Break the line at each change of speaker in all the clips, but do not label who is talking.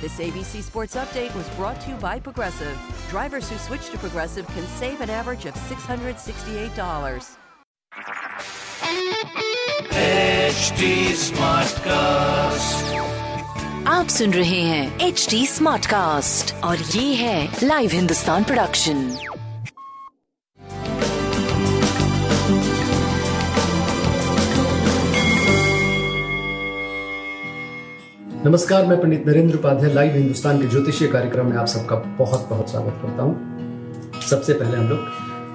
This ABC Sports Update was brought to you by Progressive. Drivers who switch to Progressive can save an average of $668.
Smartcast. आप सुन रहे हैं H D smart cast और ये है live Hindustan production
नमस्कार, मैं Pandit Narendra Upadhyay, live Hindustan के ज्योतिषीय कार्यक्रम में आप सबका बहुत बहुत स्वागत करता हूँ। सबसे पहले हम लोग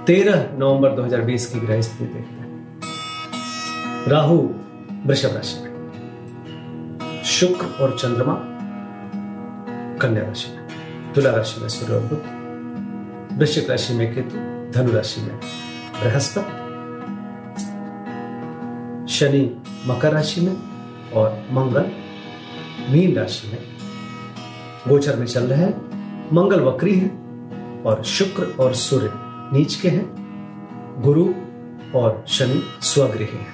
13 नवंबर 2020 की ग्रह स्थिति देखते हैं। राहु, वृषभ राशि में, शुक्र और चंद्रमा, कन्या राशि में, तुला राशि में सूर्य और बुद्ध वृश्चिक राशि में केतु, धनु राशि में बृहस्पति, शनि मकर राशि में और मंगल मीन राशि में गोचर में चल रहे हैं, मंगल वक्री है, और शुक्र और सूर्य नीच के हैं। गुरु और शनि स्वगृह हैं।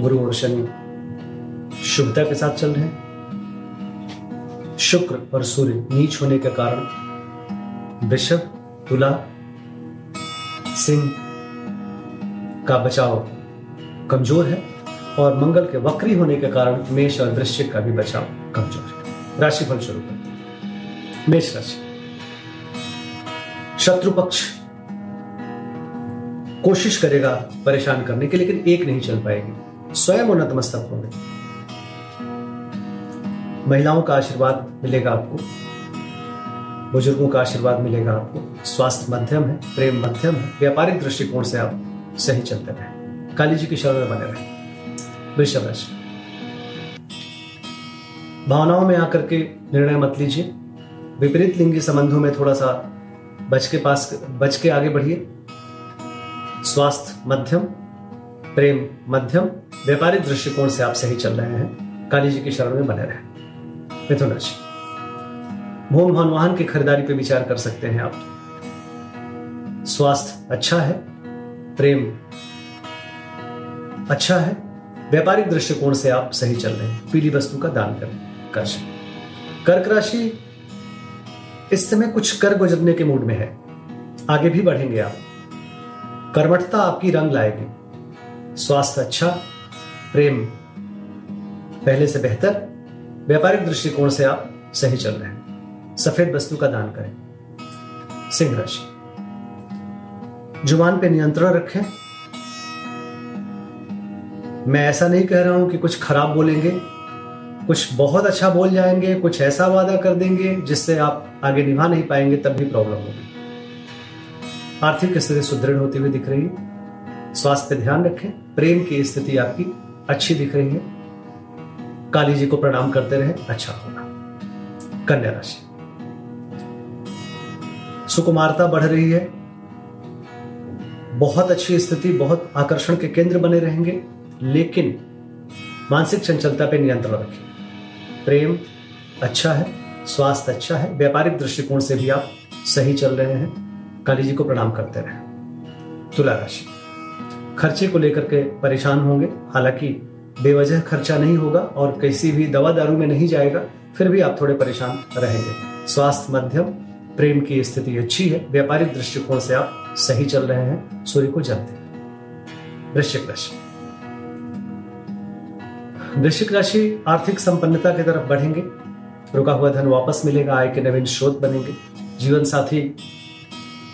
गुरु और शनि शुभता के साथ चल रहे हैं। शुक्र और सूर्य नीच होने के कारण वृषभ तुला, सिंह का बचाव कमज़ोर है। और मंगल के वक्री होने के कारण मेष और वृश्चिक का भी बचाव कमज़ोर है। राशिफल शुरू करते हैं। मेष राशि। शत्रु पक्ष कोशिश करेगा परेशान करने की, लेकिन एक नहीं चल पाएगी। स्वयं वो नतमस्तक होंगे। महिलाओं का आशीर्वाद मिलेगा आपको। बुज़ुर्गों का आशीर्वाद मिलेगा आपको। स्वास्थ्य मध्यम है, प्रेम मध्यम है, व्यापारिक दृष्टिकोण से आप सही चलते रहे। काली जी की शरण में बने रहे। वृषभ राशि भावनाओं में आकर के निर्णय मत लीजिए। विपरीत लिंगी संबंधों में थोड़ा सा बच के पास, बच के आगे बढ़िए। स्वास्थ्य मध्यम, प्रेम मध्यम, व्यापारिक दृष्टिकोण से आप सही चल रहे हैं। काली जी की शरण में बने रहे। मिथुन राशि भूम भवन वाहन की खरीदारी पर विचार कर सकते हैं आप। स्वास्थ्य अच्छा है, प्रेम अच्छा है व्यापारिक दृष्टिकोण से आप सही चल रहे हैं, पीली वस्तु का दान करें कर्श कर्क राशि इस समय कुछ कर गुजरने के मूड में है। आगे भी बढ़ेंगे आप। कर्मठता आपकी रंग लाएगी। स्वास्थ्य अच्छा प्रेम पहले से बेहतर, व्यापारिक दृष्टिकोण से आप सही चल रहे हैं। सफ़ेद वस्तु का दान करें। सिंह राशि। ज़ुबान पे नियंत्रण रखें। मैं ऐसा नहीं कह रहा हूँ कि कुछ खराब बोलेंगे। कुछ बहुत अच्छा बोल जाएँगे, कुछ ऐसा वादा कर देंगे, जिससे आप आगे निभा नहीं पाएँगे, तब भी प्रॉब्लम होगी। आर्थिक स्थिति सुदृढ़ होती हुई दिख रही है। स्वास्थ्य पे ध्यान रखें। प्रेम की स्थिति आपकी अच्छी दिख रही है। काली जी को प्रणाम करते रहे। अच्छा होगा। कन्या राशि। सुकुमारता बढ़ रही है। बहुत अच्छी स्थिति, बहुत आकर्षण के केंद्र बने रहेंगे। लेकिन मानसिक चंचलता पे नियंत्रण रखें। प्रेम अच्छा है, स्वास्थ्य अच्छा है, व्यापारिक दृष्टिकोण से भी आप सही चल रहे हैं, काली जी को प्रणाम करते रहे। तुला राशि। खर्चे को लेकर के परेशान होंगे, हालाँकि बेवजह खर्चा नहीं होगा और किसी भी दवा दारू में नहीं जाएगा, फिर भी आप थोड़े परेशान रहेंगे। स्वास्थ्य मध्यम, प्रेम की स्थिति अच्छी है, व्यापारिक दृष्टिकोण से आप सही चल रहे हैं, सूर्य को जलते वृश्चिक राशि। वृश्चिक राशि आर्थिक संपन्नता की तरफ़ बढ़ेंगे। रुका हुआ धन वापस मिलेगा, आय के नवीन स्रोत बनेंगे। जीवन साथी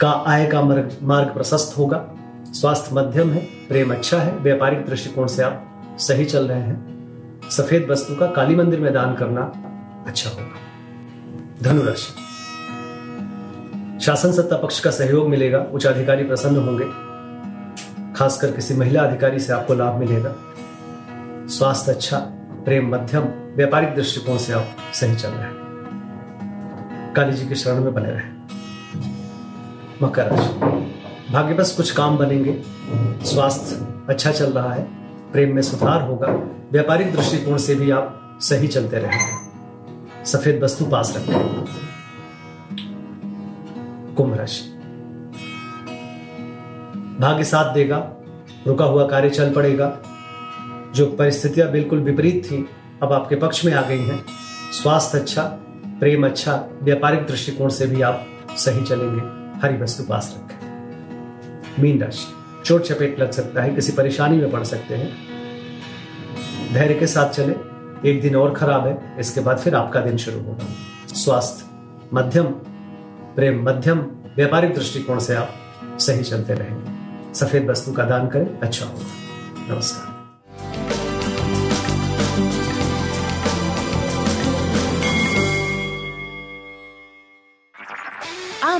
का, आय का मार्ग मार्ग प्रशस्त होगा। स्वास्थ्य मध्यम है, प्रेम अच्छा है, व्यापारिक दृष्टिकोण से आप सही चल रहे हैं। सफ़ेद वस्तु का काली मंदिर में दान करना अच्छा होगा। धनुराशि। शासन सत्ता पक्ष का सहयोग मिलेगा उच्च अधिकारी प्रसन्न होंगे। खासकर किसी महिला अधिकारी से आपको लाभ मिलेगा। स्वास्थ्य अच्छा प्रेम मध्यम, व्यापारिक दृष्टिकोण से आप सही चल रहे हैं। काली जी के शरण में बने रहे। मकर राशि। भाग्य बस कुछ काम बनेंगे। स्वास्थ्य अच्छा चल रहा है, प्रेम में सुधार होगा। व्यापारिक दृष्टिकोण से भी आप सही चलते रहेंगे सफ़ेद वस्तु पास रखें। कुंभ राशि। भाग्य साथ देगा, रुका हुआ कार्य चल पड़ेगा। जो परिस्थितियाँ बिल्कुल विपरीत थी, अब आपके पक्ष में आ गई हैं। स्वास्थ्य अच्छा प्रेम अच्छा व्यापारिक दृष्टिकोण से भी आप सही चलेंगे। हरी वस्तु पास रखें। मीन राशि, चोट चपेट लग सकता है, किसी परेशानी में पड़ सकते हैं। धैर्य के साथ चले, एक दिन और खराब है, इसके बाद फिर आपका दिन शुरू होगा। स्वास्थ्य, मध्यम, प्रेम मध्यम, व्यापारिक दृष्टिकोण से आप सही चलते रहेंगे। सफ़ेद वस्तु का दान करें अच्छा होगा। नमस्कार।